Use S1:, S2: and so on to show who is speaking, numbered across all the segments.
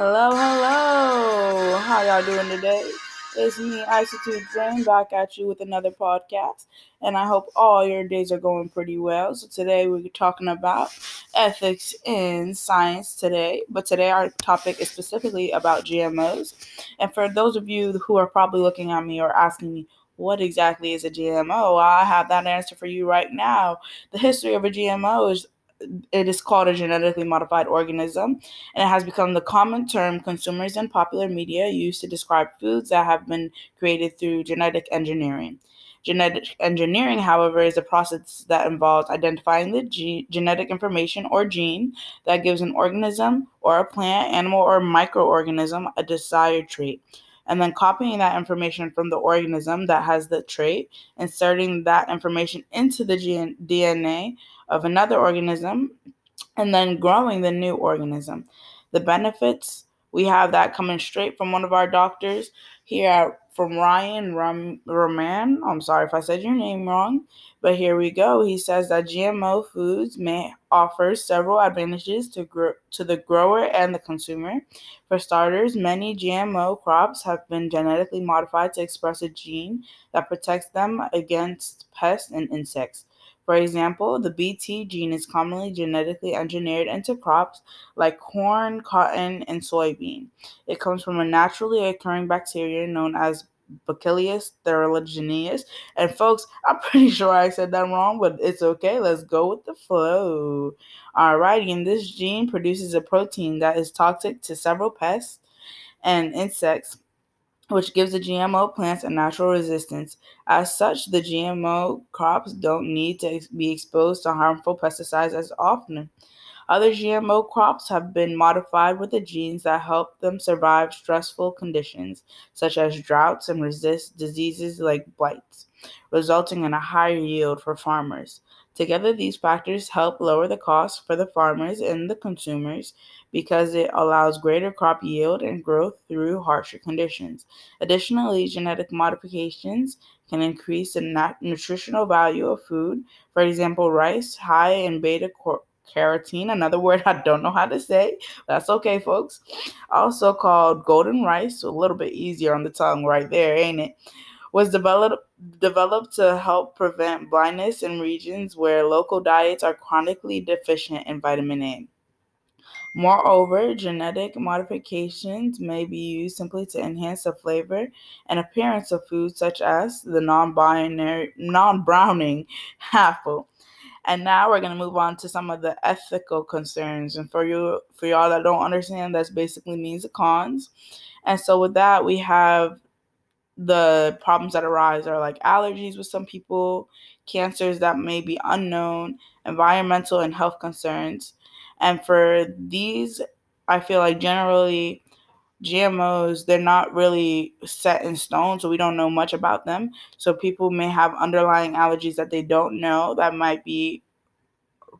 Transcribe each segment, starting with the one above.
S1: Hello, hello. How y'all doing today? It's me, Isitude Jane, back at you with another podcast, and I hope all your days are going pretty well. So today we're talking about ethics in science today, but today our topic is specifically about GMOs. And for those of you who are probably looking at me or asking me, what exactly is a GMO? I have that answer for you right now. The history of a GMO is it is called a genetically modified organism, and it has become the common term consumers and popular media use to describe foods that have been created through genetic engineering. Genetic engineering, however, is a process that involves identifying the ge- genetic information or gene that gives an organism or a plant, animal, or microorganism a desired trait and then copying that information from the organism that has the trait, inserting that information into the DNA of another organism, and then growing the new organism. The benefits we have that coming straight from one of our doctors here at, from Ryan Ram, Roman. I'm sorry if I said your name wrong, but here we go. He says that GMO foods may offer several advantages to grow, to the grower and the consumer. For starters, many GMO crops have been genetically modified to express a gene that protects them against pests and insects. For example, the Bt gene is commonly genetically engineered into crops like corn, cotton, and soybean. It comes from a naturally occurring bacteria known as Bacillus thuringiensis. And folks, I'm pretty sure I said that wrong, but it's okay. Let's go with the flow. Alrighty, and this gene produces a protein that is toxic to several pests and insects which gives the GMO plants a natural resistance. As such, the GMO crops don't need to be exposed to harmful pesticides as often. Other GMO crops have been modified with the genes that help them survive stressful conditions, such as droughts and resist diseases like blights, resulting in a higher yield for farmers. Together, these factors help lower the cost for the farmers and the consumers because it allows greater crop yield and growth through harsher conditions. Additionally, genetic modifications can increase the nat- nutritional value of food. For example, rice, high in beta carotene, another word I don't know how to say. That's okay, folks. Also called golden rice, so a little bit easier on the tongue right there, ain't it? Was developed developed to help prevent blindness in regions where local diets are chronically deficient in vitamin A. Moreover, genetic modifications may be used simply to enhance the flavor and appearance of foods such as the non-binary non-browning apple. And now we're going to move on to some of the ethical concerns. And for you for y'all that don't understand, that's basically means the cons. And so with that, we have the problems that arise are like allergies with some people, cancers that may be unknown, environmental and health concerns. And for these, I feel like generally GMOs, they're not really set in stone, so we don't know much about them. So people may have underlying allergies that they don't know that might be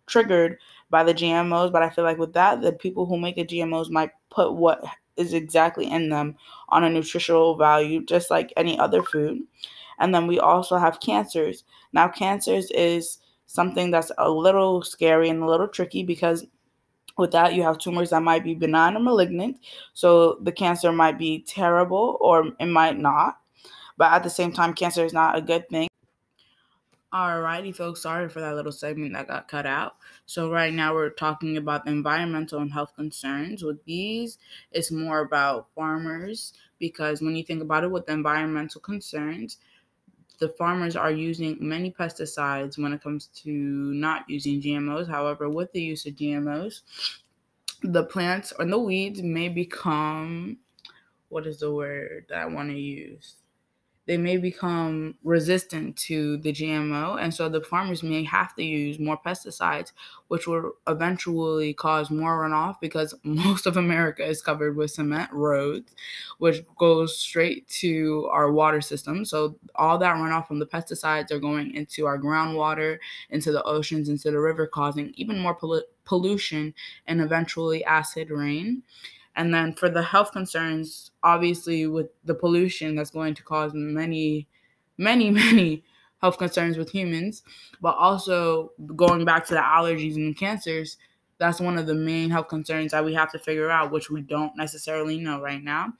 S1: triggered by the GMOs. But I feel like with that, the people who make the GMOs might put what is exactly in them on a nutritional value, just like any other food. And then we also have cancers. Now, cancers is something that's a little scary and a little tricky because with that, you have tumors that might be benign or malignant. So the cancer might be terrible or it might not. But at the same time, cancer is not a good thing. Alrighty, folks, sorry for that little segment that got cut out. So, right now, we're talking about the environmental and health concerns. With these, it's more about farmers because when you think about it, with the environmental concerns, the farmers are using many pesticides when it comes to not using GMOs. However, with the use of GMOs, the plants and the weeds may become what is the word that I want to use? They may become resistant to the GMO. And so the farmers may have to use more pesticides, which will eventually cause more runoff because most of America is covered with cement roads, which goes straight to our water system. So all that runoff from the pesticides are going into our groundwater, into the oceans, into the river, causing even more pollution and eventually acid rain. And then for the health concerns, obviously with the pollution that's going to cause many, many, many health concerns with humans, but also going back to the allergies and cancers, that's one of the main health concerns that we have to figure out, which we don't necessarily know right now.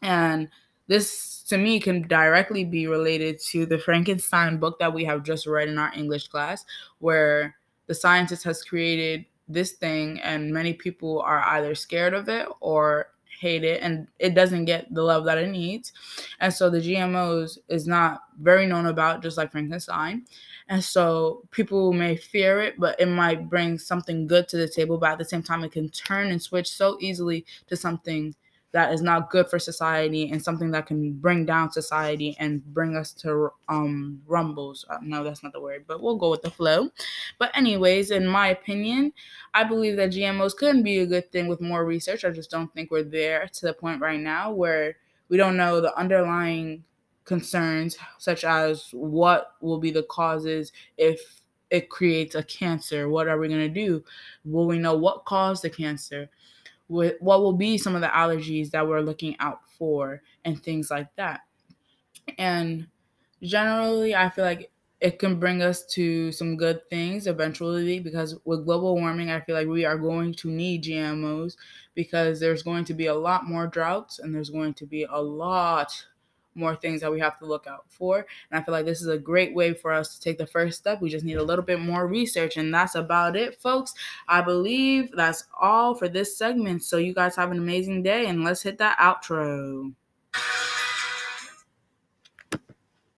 S1: And this to me can directly be related to the Frankenstein book that we have just read in our English class, where the scientist has created this thing and many people are either scared of it or hate it and it doesn't get the love that it needs. And so the GMOs is not very known about just like Frankenstein. And so people may fear it, but it might bring something good to the table, but at the same time it can turn and switch so easily to something that is not good for society and something that can bring down society and bring us to um rumbles. Uh, no, that's not the word, but we'll go with the flow. But anyways, in my opinion, I believe that GMOs could be a good thing with more research. I just don't think we're there to the point right now where we don't know the underlying concerns such as what will be the causes if it creates a cancer what are we going to do will we know what caused the cancer what will be some of the allergies that we're looking out for and things like that. And generally, I feel like it can bring us to some good things eventually because with global warming, I feel like we are going to need GMOs because there's going to be a lot more droughts and there's going to be a lot more things that we have to look out for. And I feel like this is a great way for us to take the first step. We just need a little bit more research. And that's about it, folks. I believe that's all for this segment. So you guys have an amazing day and let's hit that outro.